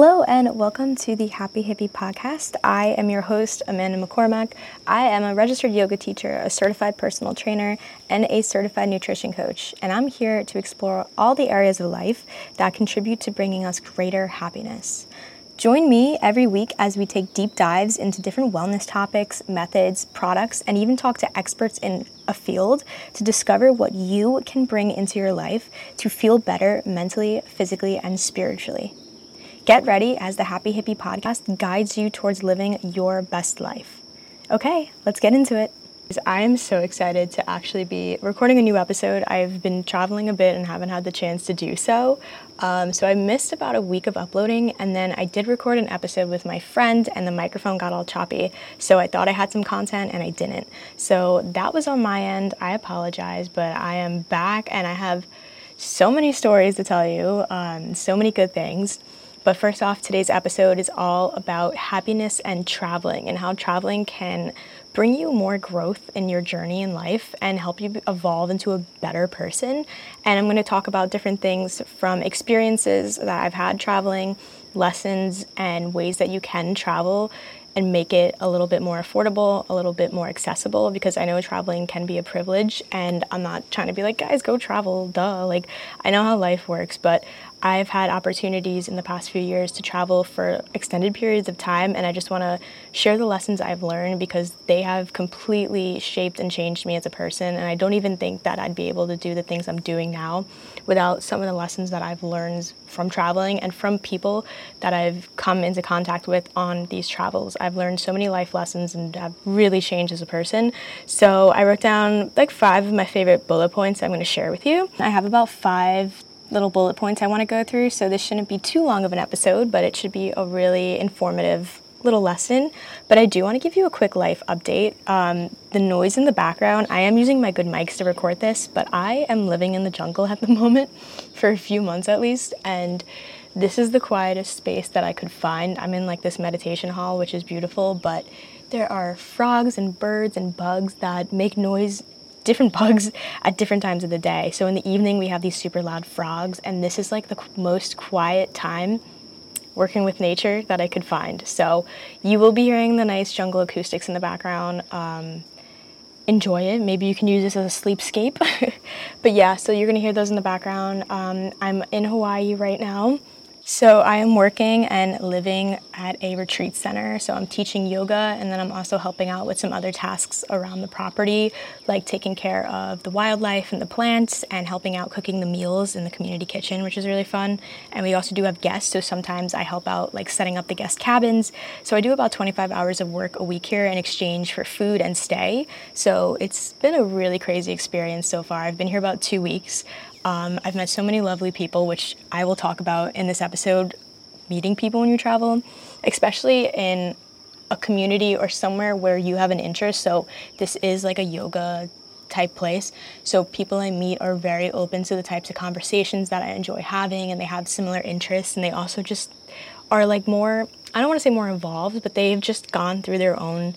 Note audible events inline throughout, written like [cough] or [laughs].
Hello and welcome to the Happy Hippie podcast. I am your host, Amanda McCormack. I am a registered yoga teacher, a certified personal trainer, and a certified nutrition coach. And I'm here to explore all the areas of life that contribute to bringing us greater happiness. Join me every week as we take deep dives into different wellness topics, methods, products, and even talk to experts in a field to discover what you can bring into your life to feel better mentally, physically, and spiritually. Get ready as the Happy Hippie podcast guides you towards living your best life. Okay, let's get into it. I am so excited to actually be recording a new episode. I've been traveling a bit and haven't had the chance to do so. Um, so I missed about a week of uploading, and then I did record an episode with my friend, and the microphone got all choppy. So I thought I had some content, and I didn't. So that was on my end. I apologize, but I am back, and I have so many stories to tell you, um, so many good things. But first off, today's episode is all about happiness and traveling and how traveling can bring you more growth in your journey in life and help you evolve into a better person. And I'm going to talk about different things from experiences that I've had traveling, lessons, and ways that you can travel and make it a little bit more affordable, a little bit more accessible because I know traveling can be a privilege and I'm not trying to be like, guys, go travel, duh. Like, I know how life works, but I've had opportunities in the past few years to travel for extended periods of time, and I just want to share the lessons I've learned because they have completely shaped and changed me as a person. And I don't even think that I'd be able to do the things I'm doing now without some of the lessons that I've learned from traveling and from people that I've come into contact with on these travels. I've learned so many life lessons and have really changed as a person. So I wrote down like five of my favorite bullet points I'm going to share with you. I have about five little bullet points I want to go through, so this shouldn't be too long of an episode, but it should be a really informative little lesson. But I do want to give you a quick life update. Um, the noise in the background, I am using my good mics to record this, but I am living in the jungle at the [laughs] moment for a few months at least, and this is the quietest space that I could find. I'm in like this meditation hall, which is beautiful, but there are frogs and birds and bugs that make noise different [laughs] bugs at different times of the day. So in the evening, we have these super loud frogs, and this is like the most quiet time working with nature that I could find. So you will be hearing the nice jungle acoustics in the background. Um, enjoy it. Maybe you can use this as a sleepscape. [laughs] but yeah, so you're gonna hear those in the background. Um, I'm in Hawaii right now. So I am working and living at a retreat center. So I'm teaching yoga and then I'm also helping out with some other tasks around the property, like taking care of the wildlife and the plants and helping out cooking the meals in the community kitchen, which is really fun. And we also do have guests, so sometimes I help out like setting up the guest cabins. So I do about 25 hours of work a week here in exchange for food and stay. So it's been a really crazy experience so far. I've been here about 2 weeks. Um, I've met so many lovely people, which I will talk about in this episode. Meeting people when you travel, especially in a community or somewhere where you have an interest. So, this is like a yoga type place. So, people I meet are very open to the types of conversations that I enjoy having, and they have similar interests, and they also just are like more, I don't want to say more involved, but they've just gone through their own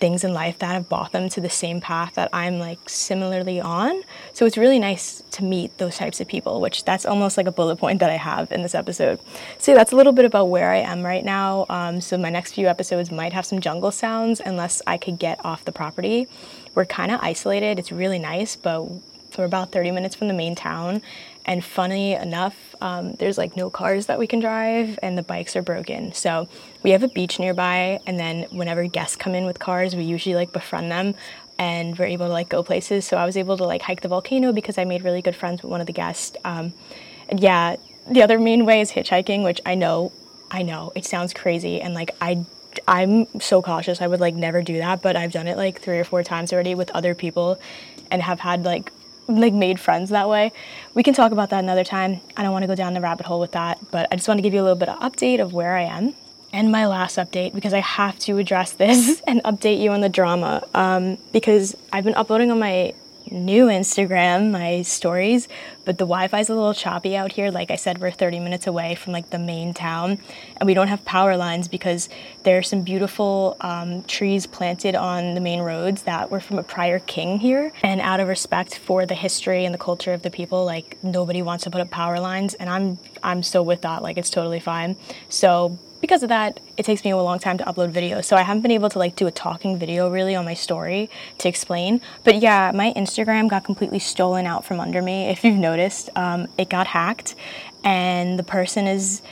things in life that have brought them to the same path that I'm like similarly on. So it's really nice to meet those types of people, which that's almost like a bullet point that I have in this episode. So that's a little bit about where I am right now. Um, so my next few episodes might have some jungle sounds unless I could get off the property. We're kind of isolated. It's really nice, but we're about 30 minutes from the main town. And funny enough, um, there's like no cars that we can drive, and the bikes are broken. So we have a beach nearby, and then whenever guests come in with cars, we usually like befriend them, and we're able to like go places. So I was able to like hike the volcano because I made really good friends with one of the guests. Um, and yeah, the other main way is hitchhiking, which I know, I know it sounds crazy, and like I I'm so cautious. I would like never do that, but I've done it like three or four times already with other people and have had like like made friends that way. We can talk about that another time. I don't want to go down the rabbit hole with that, but I just want to give you a little bit of update of where I am. And my last update, because I have to address this [laughs] and update you on the drama, um, because I've been uploading on my new Instagram, my stories, but the Wi Fi is a little choppy out here. Like I said, we're 30 minutes away from like the main town, and we don't have power lines because there are some beautiful um, trees planted on the main roads that were from a prior king here. And out of respect for the history and the culture of the people, like nobody wants to put up power lines, and I'm I'm still with that. Like it's totally fine. So because of that, it takes me a long time to upload videos. So I haven't been able to like do a talking video really on my story to explain. But yeah, my Instagram got completely stolen out from under me. If you've noticed, um, it got hacked, and the person is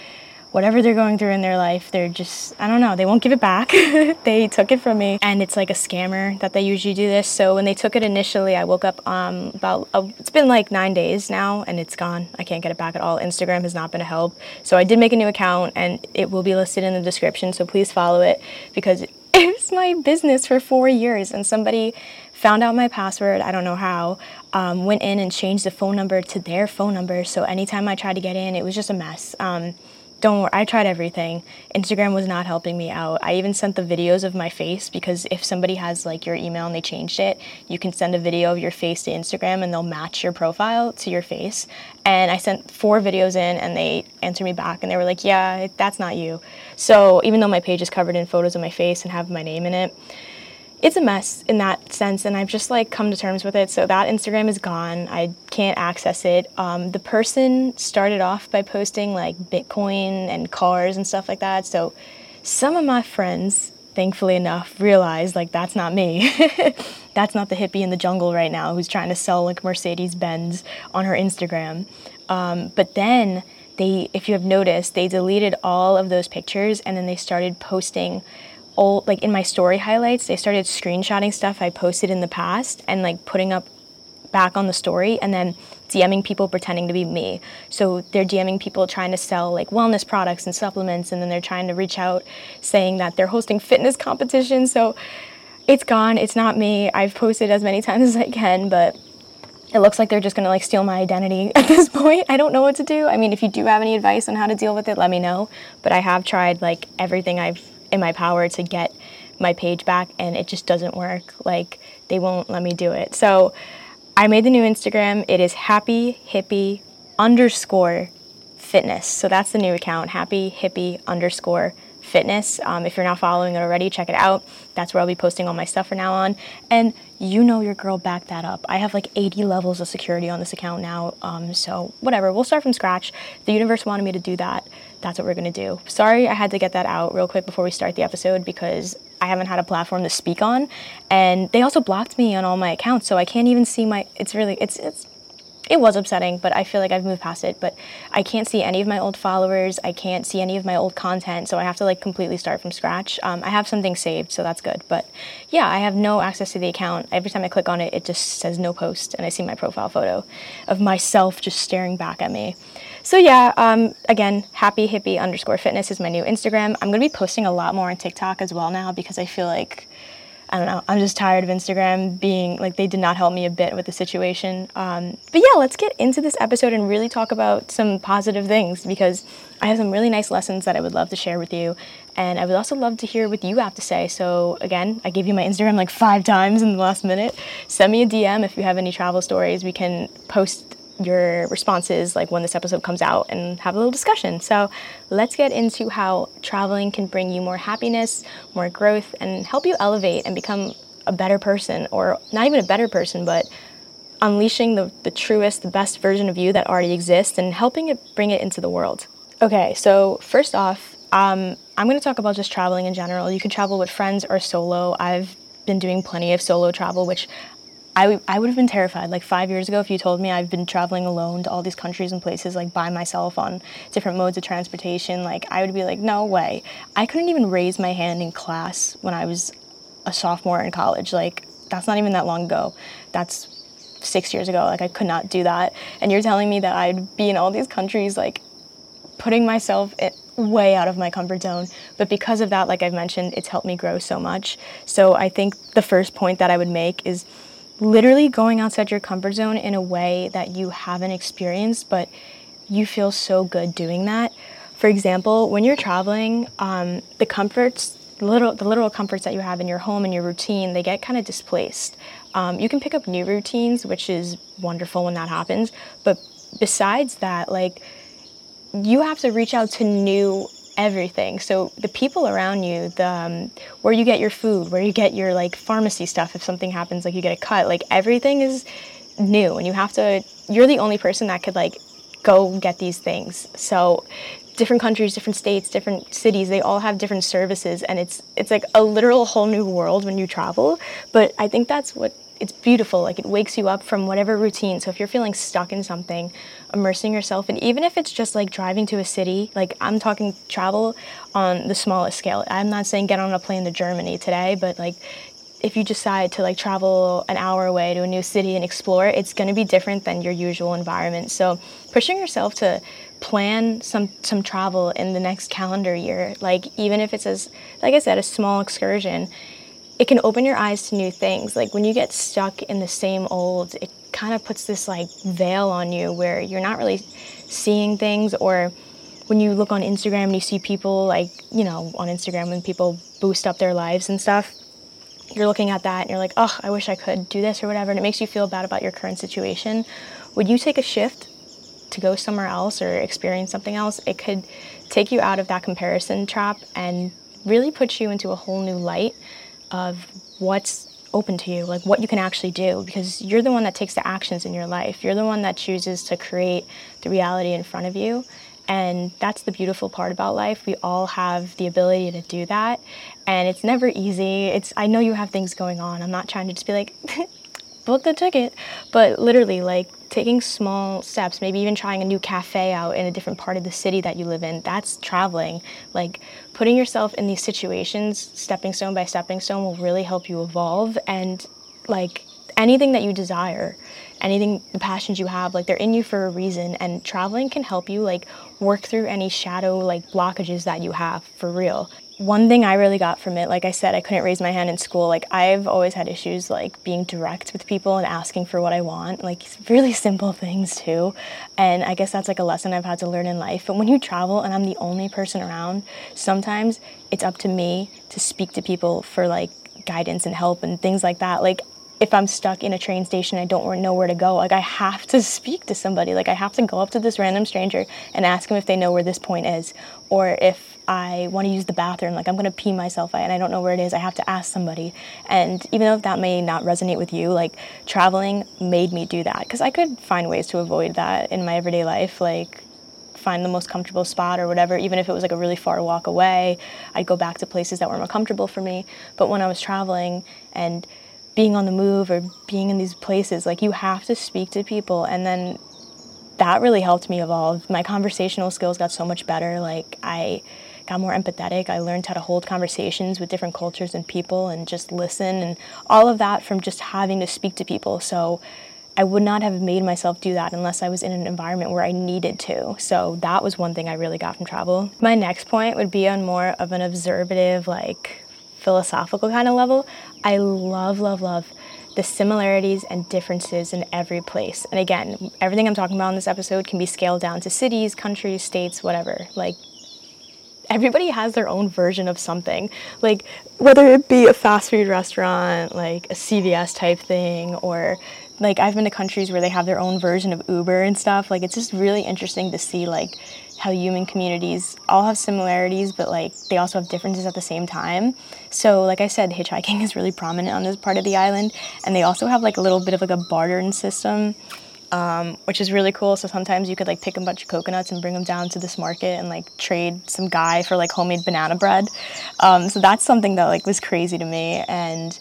whatever they're going through in their life, they're just, I don't know, they won't give it back. [laughs] they took it from me. And it's like a scammer that they usually do this. So when they took it initially, I woke up um, about, it's been like nine days now and it's gone. I can't get it back at all. Instagram has not been a help. So I did make a new account and it will be listed in the description. So please follow it because it's [laughs] my business for four years and somebody found out my password i don't know how um, went in and changed the phone number to their phone number so anytime i tried to get in it was just a mess um, don't worry, I tried everything. Instagram was not helping me out. I even sent the videos of my face because if somebody has like your email and they changed it, you can send a video of your face to Instagram and they'll match your profile to your face. And I sent four videos in and they answered me back and they were like, yeah, that's not you. So even though my page is covered in photos of my face and have my name in it, it's a mess in that sense and i've just like come to terms with it. So that instagram is gone. I can't access it. Um, the person started off by posting like bitcoin and cars and stuff like that. So some of my friends thankfully enough realized like that's not me. [laughs] That's not the hippie in the jungle right now who's trying to sell like mercedes benz on her instagram. Um, but then they if you have noticed they deleted all of those pictures and then they started posting like in my story highlights, they started screenshotting stuff I posted in the past and like putting up back on the story and then DMing people pretending to be me. So they're DMing people trying to sell like wellness products and supplements and then they're trying to reach out saying that they're hosting fitness [laughs] competitions. So it's gone. It's not me. I've posted as many [laughs] times as I can, but it looks like they're just gonna like steal my identity [laughs] at this point. I don't know what to do. I mean, if you do have any advice on how to deal with it, let me know. But I have tried like everything I've in my power to get my page back and it just doesn't work. Like they won't let me do it. So I made the new Instagram. It is happy hippie underscore fitness. So that's the new account, happy hippie underscore fitness. Um, if you're not following it already, check it out. That's where I'll be posting all my stuff from now on. And you know your girl backed that up. I have like 80 levels of security on this account now. Um, so whatever, we'll start from scratch. The universe wanted me to do that that's what we're to do. Sorry, I had to get that out real quick before we start the episode because I haven't had a platform to speak on, and they also blocked me on all my accounts, so I can't even see my. It's really it's it's it was upsetting, but I feel like I've moved past it. But I can't see any of my old followers. I can't see any of my old content, so I have to like completely start from scratch. Um, I have something saved, so that's good. But yeah, I have no access to the account. Every time I click on it, it just says no post, and I see my profile photo of myself just staring back at me. So yeah, um, again, happy hippie underscore fitness is my new Instagram. I'm gonna be posting a lot more on TikTok as well now because I feel like I don't know. I'm just tired of Instagram being like they did not help me a bit with the situation. Um, but yeah, let's get into this episode and really talk about some positive things because I have some really nice lessons that I would love to share with you. And I would also love to hear what you have to say. So, again, I gave you my Instagram like five times in the last minute. Send me a DM if you have any travel stories. We can post your responses like when this episode comes out and have a little discussion. So let's get into how traveling can bring you more happiness, more growth, and help you elevate and become a better person, or not even a better person, but unleashing the, the truest, the best version of you that already exists and helping it bring it into the world. Okay, so first off, um, I'm going to talk about just traveling in general. You can travel with friends or solo. I've been doing plenty of solo travel, which I, w- I would have been terrified. Like five years ago, if you told me I've been traveling alone to all these countries and places, like by myself on different modes of transportation, like I would be like, no way. I couldn't even raise my hand in class when I was a sophomore in college. Like, that's not even that long ago. That's six years ago. Like, I could not do that. And you're telling me that I'd be in all these countries, like, putting myself way out of my comfort zone. But because of that, like I've mentioned, it's helped me grow so much. So I think the first point that I would make is literally going outside your comfort zone in a way that you haven't experienced, but you feel so good doing that. For example, when you're traveling, um, the comforts, the little, the literal comforts that you have in your home and your routine, they get kind of displaced. Um, you can pick up new routines, which is wonderful when that happens. But besides that, like, you have to reach out to new everything. So the people around you, the um, where you get your food, where you get your like pharmacy stuff, if something happens, like you get a cut, like everything is new, and you have to. You're the only person that could like go get these things. So different countries, different states, different cities, they all have different services and it's it's like a literal whole new world when you travel. But I think that's what it's beautiful. Like it wakes you up from whatever routine. So if you're feeling stuck in something, immersing yourself, and even if it's just like driving to a city, like I'm talking travel on the smallest scale. I'm not saying get on a plane to Germany today, but like if you decide to like travel an hour away to a new city and explore, it's going to be different than your usual environment. So pushing yourself to plan some some travel in the next calendar year, like even if it's as like I said, a small excursion, it can open your eyes to new things. Like when you get stuck in the same old, it kind of puts this like veil on you where you're not really seeing things or when you look on Instagram and you see people like, you know, on Instagram when people boost up their lives and stuff, you're looking at that and you're like, oh, I wish I could do this or whatever, and it makes you feel bad about your current situation. Would you take a shift to go somewhere else or experience something else? It could take you out of that comparison trap and really put you into a whole new light of what's open to you, like what you can actually do, because you're the one that takes the actions in your life. You're the one that chooses to create the reality in front of you. And that's the beautiful part about life. We all have the ability to do that. And it's never easy. It's I know you have things going on. I'm not trying to just be like [laughs] book the ticket, but literally like taking small steps, maybe even trying a new cafe out in a different part of the city that you live in. That's traveling. Like putting yourself in these situations, stepping stone by stepping stone will really help you evolve and like anything that you desire anything the passions you have like they're in you for a reason and traveling can help you like work through any shadow like blockages that you have for real one thing I really got from it, like I said, I couldn't raise my hand in school. Like I've always had issues like being direct with people and asking for what I want, like really [laughs] simple things too. And I guess that's like a lesson I've had to learn in life. But when you travel and I'm the only person around, sometimes it's up to me to speak to people for like guidance and help and things like that. Like if I'm stuck in a train station, I don't know where to go. Like I have to speak to somebody. Like I have to go up to this random stranger and ask them if they know where this point is, or if I want to use the bathroom. Like I'm going to pee myself and I don't know where it is. I have to ask somebody. And even though that may not resonate with you, like traveling made me do that because I could find ways to avoid that in my everyday life. Like find the most comfortable spot or whatever, even if it was like a really far walk away. I'd go back to places that were more comfortable for me. But when I was traveling and being on the move or being in these places, like you have to speak to people. And then that really helped me evolve. My conversational skills got so much better. Like I got more empathetic. I learned how to hold conversations with different cultures and people and just listen and all of that from just having to speak to people. So I would not have made myself do that unless I was in an environment where I needed to. So that was one thing I really got from travel. My next point would be on more of an observative, like philosophical kind of level, I love, love, love the similarities and differences in every place. And again, everything I'm talking about in this episode can be scaled down to cities, countries, states, whatever. Like, everybody has their own version of something. Like, whether it be a fast food restaurant, like a CVS type thing, or like I've been to countries where they have their own version of Uber and stuff. Like, it's just really interesting to see, like, how human communities all have similarities, but like they also have differences at the same time. So, like I said, hitchhiking is really prominent on this part of the island, and they also have like a little bit of like a bartering system. Um, which is really cool. So sometimes you could like pick a bunch of coconuts and bring them down to this market and like trade some guy for like homemade banana bread. Um, so that's something that like was crazy to me. And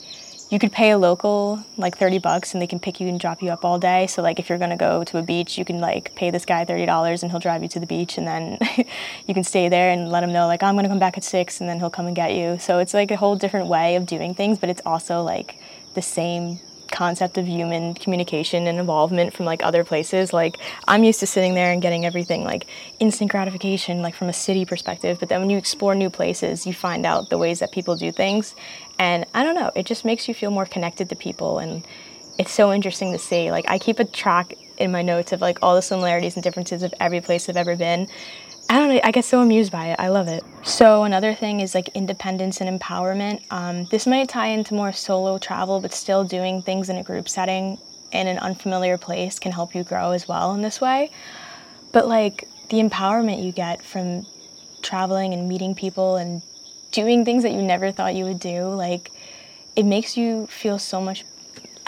you could pay a local like 30 bucks and they can pick you and drop you up all day so like if you're to go to a beach you can like pay this guy $30 and he'll drive you to the beach and then [laughs] you can stay there and let him know like oh, i'm to come back at 6 and then he'll come and get you so it's like a whole different way of doing things but it's also like the same concept of human communication and involvement from like other places. Like i'm used to sitting there and getting everything like instant gratification like from a city perspective. But then when you explore new places you find out the ways that people do things. And i don't know it just makes you feel more connected to people. And it's so interesting to see. Like i keep a track in my notes of like all the similarities and differences of every place i've ever been I don't know, I get so amused by it. I love it. So, another thing is like independence and empowerment. Um, this might tie into more solo travel, but still doing things in a group setting in an unfamiliar place can help you grow as well in this way. But, like, the empowerment you get from traveling and meeting people and doing things that you never thought you would do, like, it makes you feel so much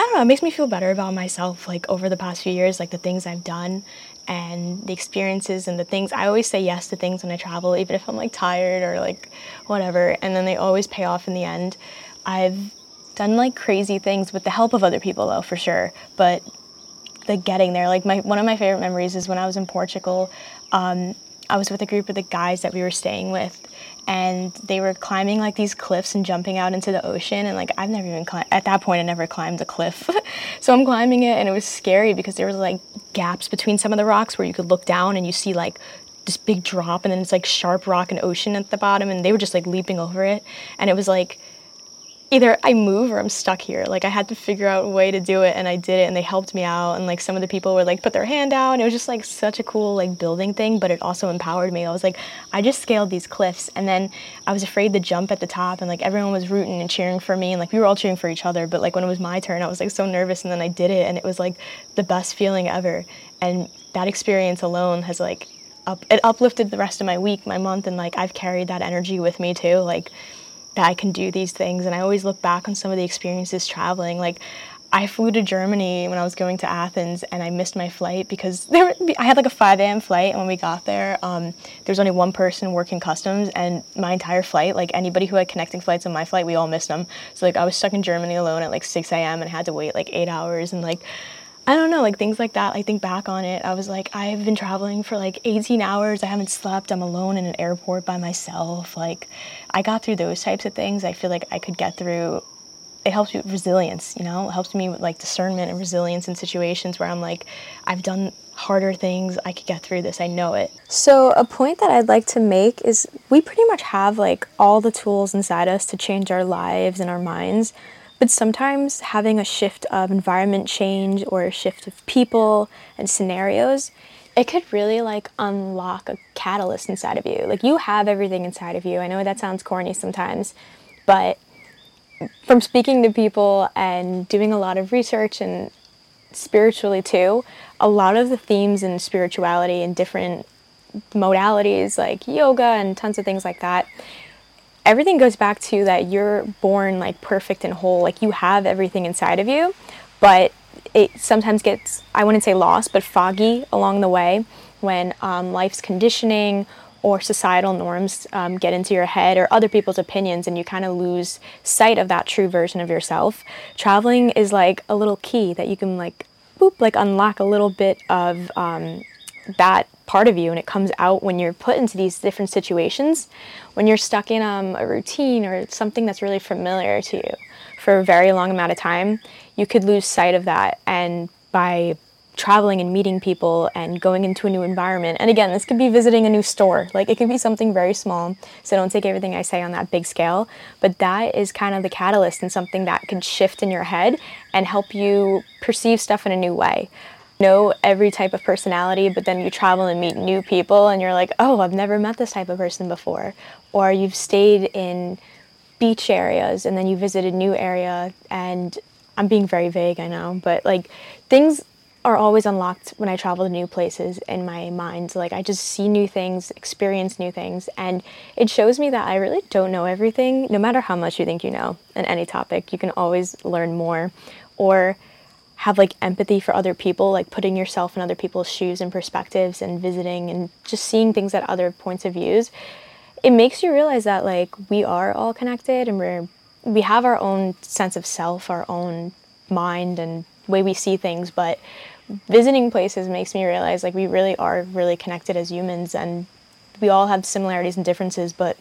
don't know, it makes me feel better about myself like over the past few years, like the things I've done and the experiences and the things. I always say yes to things when I travel, even if I'm like tired or like whatever, and then they always pay off in the end. I've done like crazy things with the help of other people though, for sure, but the getting there, like my one of my favorite memories is when I was in Portugal. Um, I was with a group of the guys that we were staying with, and they were climbing like these cliffs and jumping out into the ocean. And like I've never even climbed at that point. I never climbed a cliff, [laughs] so I'm climbing it, and it was scary because there was like gaps between some of the rocks where you could look down and you see like this big drop, and then it's like sharp rock and ocean at the bottom, and they were just like leaping over it, and it was like either I move or I'm stuck here. Like I had to figure out a way to do it and I did it and they helped me out and like some of the people were like put their hand out and it was just like such a cool like building thing, but it also empowered me. I was like I just scaled these cliffs and then I was afraid to jump at the top and like everyone was rooting and cheering for me and like we were all cheering for each other, but like when it was my turn I was like so nervous and then I did it and it was like the best feeling ever. And that experience alone has like up it uplifted the rest of my week, my month and like I've carried that energy with me too. Like that I can do these things. And I always look back on some of the experiences traveling. Like, I flew to Germany when I was going to Athens, and I missed my flight because there. I had like a 5 a.m. flight, and when we got there, um, there was only one person working customs, and my entire flight, like anybody who had connecting flights on my flight, we all missed them. So like I was stuck in Germany alone at like 6 a.m. and had to wait like eight hours, and like I don't know, like things like that. I think back on it, I was like, I've been traveling for like 18 hours. I haven't slept. I'm alone in an airport by myself. Like, I got through those types of things. I feel like I could get through. It helps me with resilience, you know? It helps me with like discernment and resilience in situations where I'm like, I've done harder things. I could get through this. I know it. So, a point that I'd like to make is we pretty much have like all the tools inside us to change our lives and our minds. But sometimes having a shift of environment change or a shift of people and scenarios, it could really like unlock a catalyst inside of you. Like you have everything inside of you. I know that sounds corny sometimes, but from speaking to people and doing a lot of research and spiritually too, a lot of the themes in spirituality and different modalities like yoga and tons of things like that everything goes back to that you're born like perfect and whole like you have everything inside of you but it sometimes gets i wouldn't say lost but foggy along the way when um, life's conditioning or societal norms um, get into your head or other people's opinions and you kind of lose sight of that true version of yourself. Traveling is like a little key that you can like boop like unlock a little bit of um, that part of you and it comes out when you're put into these different situations when you're stuck in um, a routine or something that's really familiar to you for a very long amount of time you could lose sight of that and by traveling and meeting people and going into a new environment and again this could be visiting a new store like it could be something very small so don't take everything i say on that big scale but that is kind of the catalyst and something that can shift in your head and help you perceive stuff in a new way know every type of personality, but then you travel and meet new people and you're like, oh, I've never met this type of person before. Or you've stayed in beach areas and then you visit a new area and I'm being very vague, I know, but like things are always unlocked when I travel to new places in my mind. Like I just see new things, experience new things, and it shows me that I really don't know everything. No matter how much you think you know in any topic, you can always learn more or have like empathy for other people, like putting yourself in other people's shoes and perspectives and visiting and just seeing things at other points of views, it makes you realize that like we are all connected and we're we have our own sense of self, our own mind and way we see things, but visiting places makes me realize like we really are really connected as humans and we all have similarities and differences, but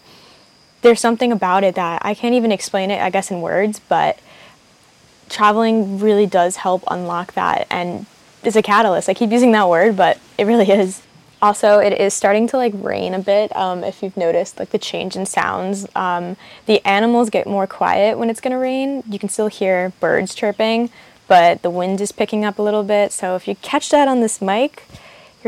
there's something about it that I can't even explain it, I guess, in words, but traveling really does help unlock that and is a catalyst. I keep using that word, but it really [laughs] is. Also, it is starting to like rain a bit. Um, if you've noticed, like the change in sounds, um, the animals get more quiet when it's gonna rain. You can still hear birds chirping, but the wind is picking up a little bit. So if you catch that on this mic,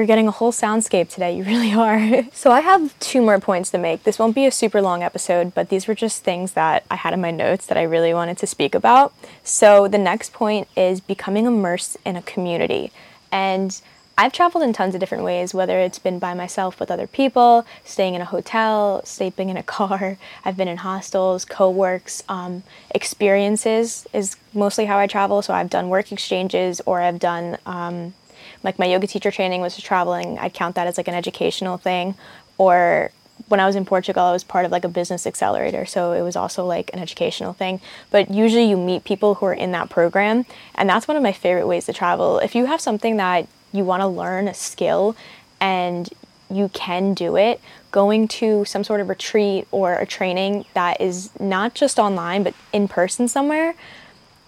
you're getting a whole soundscape today, you [laughs] really are. so, I have two more points to make. This won't be a super long episode, but these were just things that I had in my notes that I really wanted to speak about. So, the next point is becoming immersed in a community. And I've traveled in tons of different ways, whether it's been by myself with other people, staying in a hotel, sleeping in a [laughs] car. I've been in hostels, co works. Um, experiences is mostly how I travel. So I've done work exchanges or I've done um, like my yoga teacher training was traveling. I'd count that as like an educational thing. Or when I was in Portugal, I was part of like a business accelerator, so it was also like an educational thing. But usually you meet people who are in that program, and that's one of my favorite ways to travel. If you have something that you want to learn a skill and you can do it, going to some sort of retreat or a training that is not just online but in person somewhere,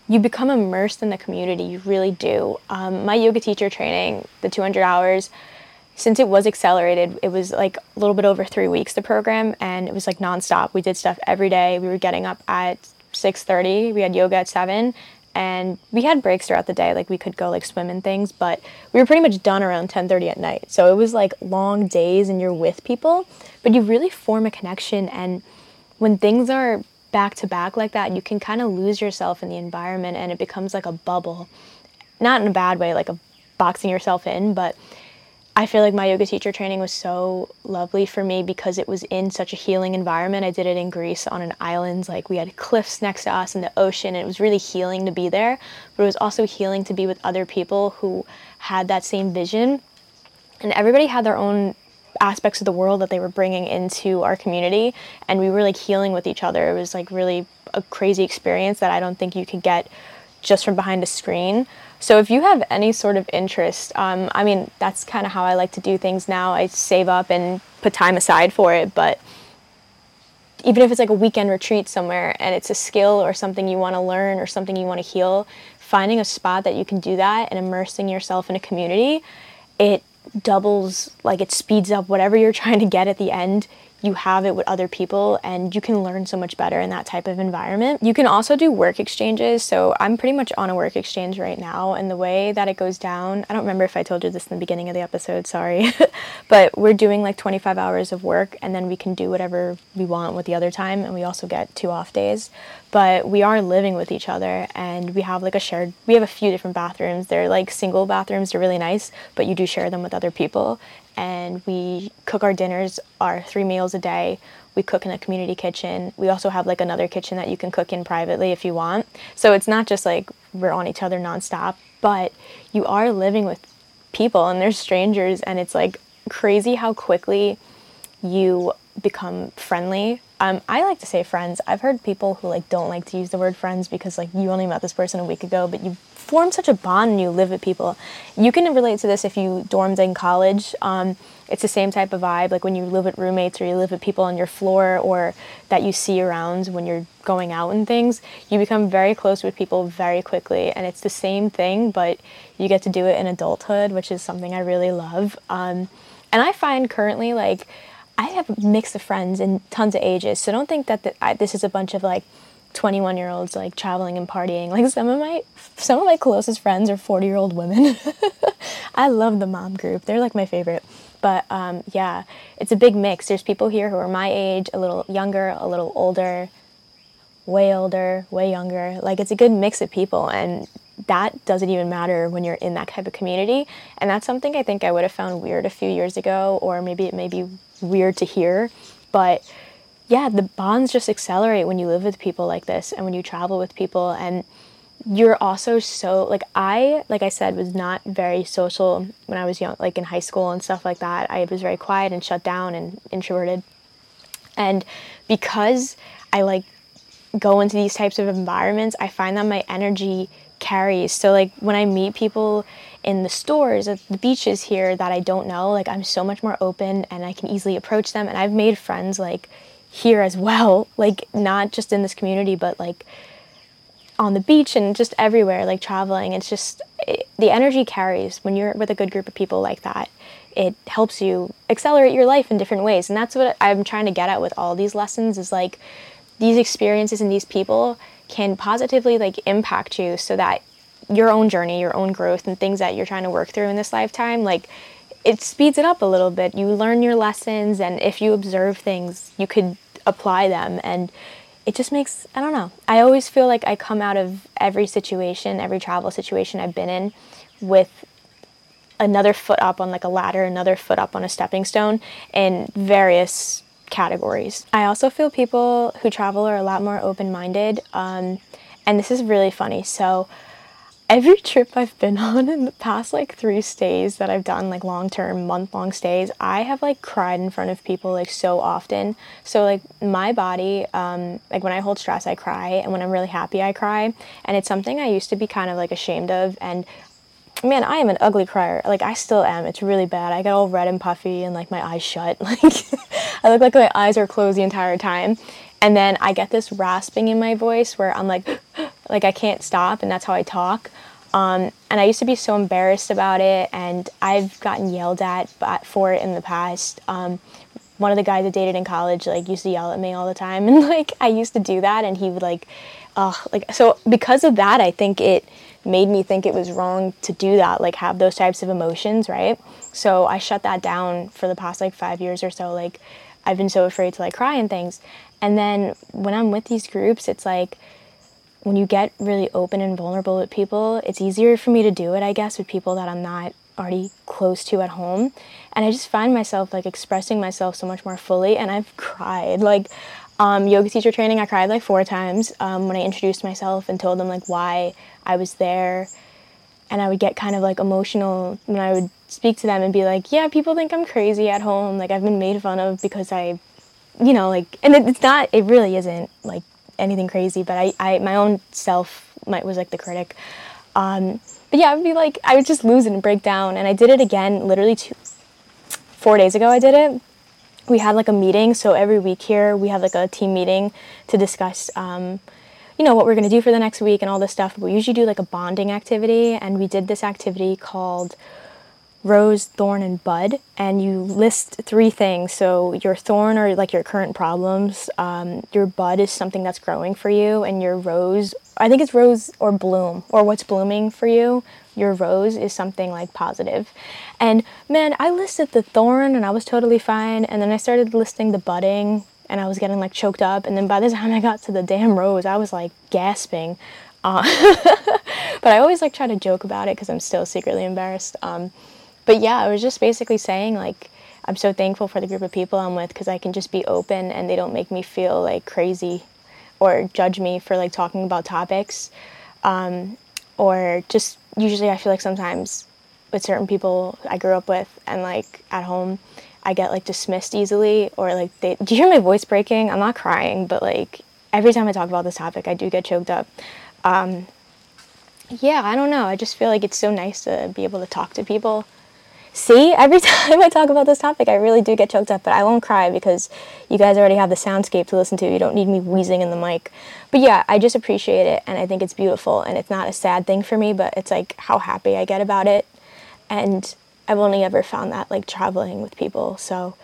you become immersed in the community. You really do. Um, my yoga teacher training, the 200 hours, since it was accelerated, it was like a little bit over three weeks the program, and it was like nonstop. We did stuff every day. We were getting up at 6:30. We had yoga at seven, and we had breaks throughout the day like we could go like swim and things but we were pretty much done around 10:30 at night so it was like long days and you're with people but you really form a connection and when things are back to back like that you can kind of lose yourself in the environment and it becomes like a bubble not in a bad way like a boxing yourself in but I feel like my yoga teacher training was so lovely for me because it was in such a healing environment. I did it in Greece on an island. Like we had cliffs next to us and the ocean. And it was really healing to be there. But it was also healing to be with other people who had that same vision. And everybody had their own aspects of the world that they were bringing into our community. And we were like healing with each other. It was like really a crazy experience that I don't think you could get just from behind a screen. So if you have any sort of interest, um, I mean, that's kind of how I like to do things now. I save up and put time aside for it, but even if it's like a weekend retreat somewhere and it's a skill or something you want to learn or something you want to heal, finding a spot that you can do that and immersing yourself in a community, it doubles, like it speeds up whatever you're trying to get at the end you have it with other people and you can learn so much better in that type of environment. You can also do work exchanges. So I'm pretty much on a work exchange right now and the way that it goes down, I don't remember if I told you this in the beginning of the episode, sorry. [laughs] but we're doing like 25 hours of work and then we can do whatever we want with the other time and we also get two off days. But we are living with each other and we have like a shared we have a few different bathrooms. They're like single bathrooms, they're really nice, but you do share them with other people and we cook our dinners, our three meals a day. We cook in a community kitchen. We also have like another kitchen that you can cook in privately if you want. So it's not just like we're on each other nonstop, but you are living with people and they're strangers, and it's like crazy how quickly you become friendly. Um, I like to say friends. I've heard people who like don't like to use the word friends because like you only met this person a week ago, but you form such a bond and you live with people. You can relate to this if you dormed in college. Um, it's the same type of vibe, like when you live with roommates or you live with people on your floor or that you see around when you're going out and things. You become very close with people very quickly, and it's the same thing, but you get to do it in adulthood, which is something I really love. Um, and I find currently, like, I have a mix of friends in tons of ages, so don't think that the, I, this is a bunch of like 21 year olds like traveling and partying. Like some of my some of my closest friends are 40 year old women. [laughs] I love the mom group. They're like my favorite. But um, yeah, it's a big mix. There's people here who are my age, a little younger, a little older, way older, way younger. Like it's a good mix of people and that doesn't even matter when you're in that type of community. And that's something I think I would have found weird a few years ago, or maybe it may be weird to hear. But yeah, the bonds just accelerate when you live with people like this and when you travel with people and you're also so like I like I said was not very social when I was young like in high school and stuff like that. I was very quiet and shut down and introverted. And because I like go into these types of environments, I find that my energy carries. So like when I meet people in the stores at the beaches here that I don't know, like I'm so much more open and I can easily approach them and I've made friends like here as well, like not just in this community, but like on the beach and just everywhere, like traveling. It's just it, the energy carries when you're with a good group of people like that. It helps you accelerate your life in different ways. And that's what I'm trying to get at with all these lessons is like these experiences and these people can positively like impact you so that your own journey, your own growth and things that you're trying to work through in this lifetime, like it speeds it up a little bit. You learn your lessons, and if you observe things, you could apply them. And it just makes, I don't know. I always feel like I come out of every situation, every travel situation I've been in with another foot up on like a ladder, another foot up on a stepping stone in various categories. I also feel people who travel are a lot more open minded. Um, and this is really funny. So, every trip I've been [laughs] on in the past like three stays that I've done, like long term, month long stays, I have like cried in front of people like so often. So, like, my body, um, like when I hold stress, I cry, and when I'm really happy, I cry. And it's something I used to be kind of like ashamed of. And man, I am an ugly crier. Like, I still am. It's really bad. I get all red and puffy and like my eyes shut. [laughs] Like, I look like my eyes are closed the entire time. And then I get this rasping in my voice where I'm like, like I can't stop, and that's how I talk. Um, and I used to be so embarrassed about it, and I've gotten yelled at for it in the past. Um, one of the guys I dated in college like used to yell at me all the time, [laughs] and like I used to do that, and he would like, oh, like so because of that, I think it made me think it was wrong to do that, like have those types of emotions, right? So I shut that down for the past like five years or so. Like I've been so afraid to like cry and things. And then when I'm with these groups, it's like when you get really open and vulnerable with people, it's easier for me to do it, I guess, with people that I'm not already close to at home. And I just find myself like expressing myself so much more fully. And I've cried. Like, um, yoga teacher training, I cried like four times um, when I introduced myself and told them like why I was there. And I would get kind of like emotional when I would speak to them and be like, yeah, people think I'm crazy at home. Like, I've been made fun of because I you know, like, and it, it's not, it really isn't like anything crazy, but I, I my own self might, was like the critic. Um, but yeah, I would be like, I would just lose it and break down. And I did it again literally two, four days ago. I did it. We had like a meeting. So every week here, we have like a team meeting to discuss, um, you know, what we're going to do for the next week and all this stuff. We usually do like a bonding activity. And we did this activity called rose, thorn, and bud, and you list three things. So your thorn are like your current problems. Um, your bud is something that's growing for you, and your rose, I think it's rose or bloom or what's blooming for you. Your rose is something like positive. And man, I listed the thorn and I was totally fine. And then I started listing the budding and I was getting like choked up. And then by the [laughs] time I got to the damn rose, I was like gasping. Uh, [laughs] but I always like try to joke about it because I'm still secretly embarrassed. Um, but yeah, I was just basically saying like I'm so thankful for the group of people I'm with because I can just be open and they don't make me feel like crazy or judge me for like talking about topics. Um, or just usually I feel like sometimes with certain people I grew up with and like at home I get like dismissed easily or like they do you hear my voice breaking? I'm not crying, but like every time I talk about this topic I do get choked up. Um, yeah, I don't know. I just feel like it's so nice to be able to talk to people See, every [laughs] time I talk about this topic, I really do get choked up, but I won't cry because you guys already have the soundscape to listen to. You don't need me wheezing in the mic. But yeah, I just appreciate it and I think it's beautiful and it's not a sad thing for me, but it's like how happy I get about it. And I've only ever found that like traveling with people. So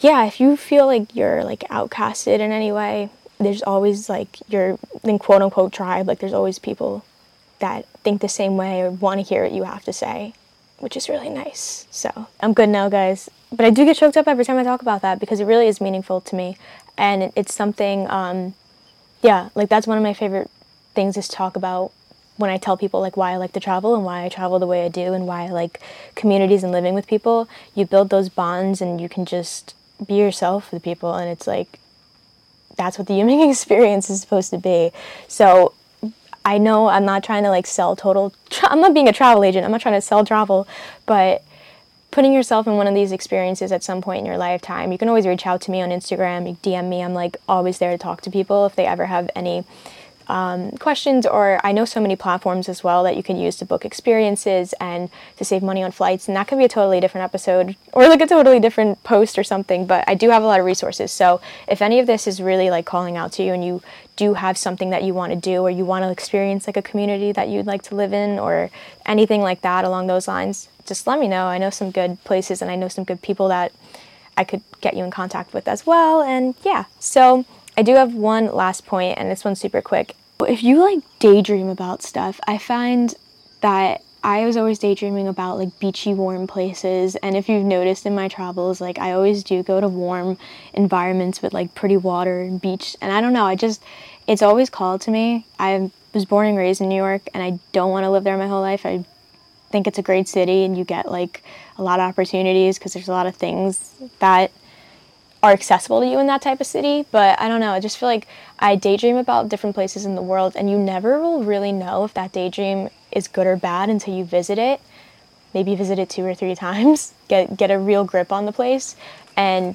yeah, if you feel like you're like outcasted in any way, there's always like your in quote unquote tribe, like there's always people that think the same way or want to hear what you have to say which is really nice. So I'm good now, guys. But I do get choked up every time I talk about that because it really is meaningful to me. And it's something, um, yeah, like that's one of my favorite things is talk about when I tell people like why I like to travel and why I travel the way I do and why I like communities and living with people. You build those bonds and you can just be yourself with people. And it's like, that's what the human [laughs] experience is supposed to be. So I know I'm not trying to like sell total, tra- I'm not being a travel agent, I'm not trying to sell travel, but putting yourself in one of these experiences at some point in your lifetime, you can always reach out to me on Instagram, you DM me. I'm like always there to talk to people if they ever have any um, questions, or I know so many platforms as well that you can use to book experiences and to save money on flights. And that could be a totally different episode or like a totally different post or something. But I do have a lot of resources. So if any of this is really like calling out to you and you do have something that you want to do or you want to experience like a community that you'd like to live in or anything like that along those lines, just let me know. I know some good places and I know some good people that I could get you in contact with as well. And yeah, so I do have one last point, and this one's super quick. If you like daydream about stuff, I find that I was always daydreaming about like beachy, warm places. And if you've noticed in my travels, like I always do go to warm environments with like pretty water and beach. And I don't know, I just, it's always called to me. I was born and raised in New York and I don't want to live there my whole life. I think it's a great city and you get like a lot of opportunities because there's a lot of things that are accessible to you in that type of city. But I don't know, I just feel like I daydream about different places in the world and you never will really know if that daydream is good or bad until you visit it. Maybe visit it two or three [laughs] times, get get a real grip on the place, and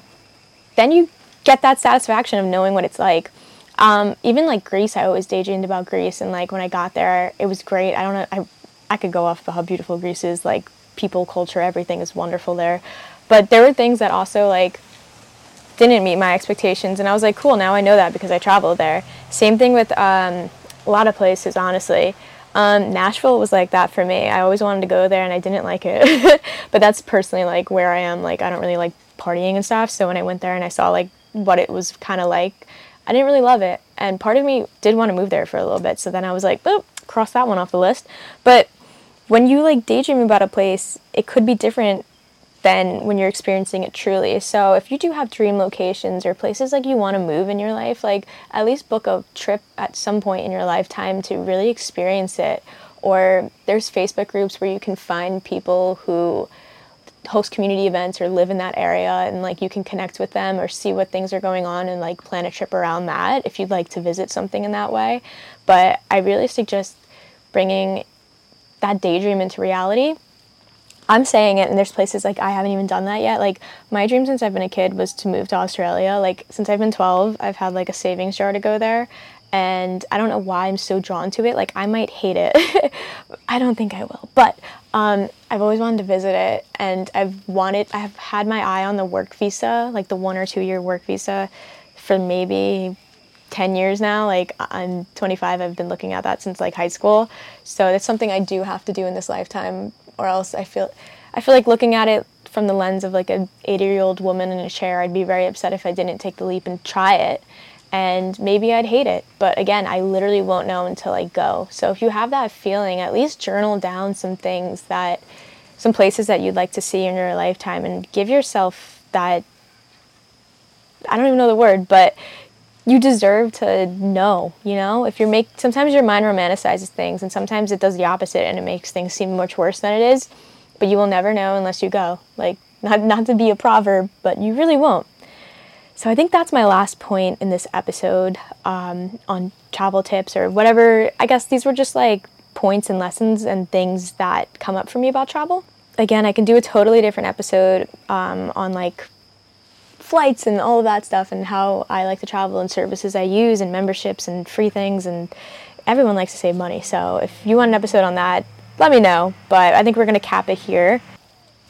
then you get that satisfaction of knowing what it's like. Um, even like Greece, I always daydreamed about Greece, and like when I got there, it was great. I don't know, I I could go off about how beautiful Greece is, like people, culture, everything is wonderful there. But there were things that also like didn't meet my expectations, and I was like, cool, now I know that because I traveled there. Same thing with um, a lot of places, honestly. Um, Nashville was like that for me. I always wanted to go there, and I didn't like it. [laughs] but that's personally like where I am. Like I don't really like partying and stuff. So when I went there and I saw like what it was kind of like, I didn't really love it. And part of me did want to move there for a little bit. So then I was like, boop, cross that one off the list. But when you like daydream about a place, it could be different than when you're experiencing it truly. So if you do have dream locations or places like you want to move in your life, like at least book a trip at some point in your lifetime to really experience it. Or there's Facebook groups where you can find people who host community events or live in that area and like you can connect with them or see what things are going on and like plan a trip around that if you'd like to visit something in that way. But I really suggest bringing that daydream into reality. I'm saying it, and there's places like I haven't even done that yet. Like, my dream since I've been a kid was to move to Australia. Like, since I've been 12, I've had like a savings jar to go there. And I don't know why I'm so drawn to it. Like, I might hate it. [laughs] I don't think I will. But um, I've always wanted to visit it. And I've wanted, I've had my eye on the work visa, like the one or two year work visa, for maybe 10 years now. Like I'm 25, I've been looking at that since like high school. So it's something I do have to do in this lifetime or else I feel I feel like looking at it from the lens of like a 80-year-old woman in a chair, I'd be very upset if I didn't take the leap and try it. And maybe I'd hate it. But again, I literally won't know until I go. So if you have that feeling, at least journal down some things that some places that you'd like to see in your lifetime and give yourself that I don't even know the word, but you deserve to know, you know? If you're make sometimes your mind romanticizes things and sometimes it does the opposite and it makes things seem much worse than it is, but you will never know unless you go. Like not not to be a proverb, but you really won't. So I think that's my last point in this episode um, on travel tips or whatever. I guess these were just like points and lessons and things that come up for me about travel. Again, I can do a totally different episode um, on like flights and all of that stuff and how I like to travel and services I use and memberships and free things and everyone likes to save money. So if you want an episode on that, let me know. But I think we're going to cap it here.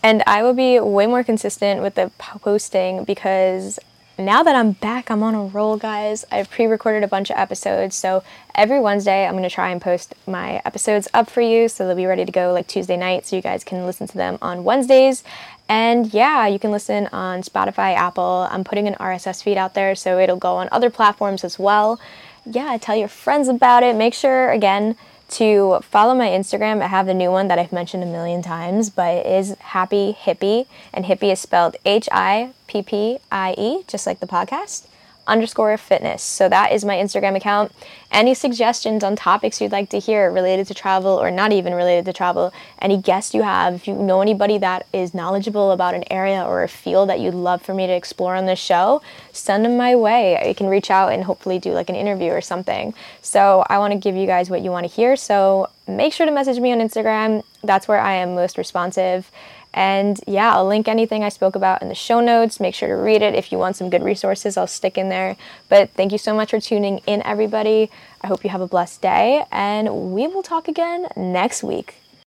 And I will be way more consistent with the posting because now that I'm back, I'm on a roll, guys. I've pre recorded a bunch of episodes. So every Wednesday, I'm going to try and post my episodes up for you. So they'll be ready to go like Tuesday night. So you guys can listen to them on Wednesdays. And yeah, you can listen on Spotify, Apple. I'm putting an RSS feed out there. So it'll go on other platforms as well. Yeah, tell your friends about it. Make sure, again, to follow my Instagram. I have the new one that I've mentioned a million times, but it is Happy Hippie, and Hippie is spelled H I P P I E, just like the podcast underscore fitness. So that is my Instagram account. Any suggestions on topics you'd like to hear related to travel or not even related to travel, any guests you have, if you know anybody that is knowledgeable about an area or a field that you'd love for me to explore on this show, send them my way. I can reach out and hopefully do like an interview or something. So I want to give you guys what you want to hear. So make sure to message me on Instagram. That's where I am most responsive. And yeah, I'll link anything I spoke about in the show notes. Make sure to read it. If you want some good resources, I'll stick in there. But thank you so much for tuning in, everybody. I hope you have a blessed day, and we will talk again next week.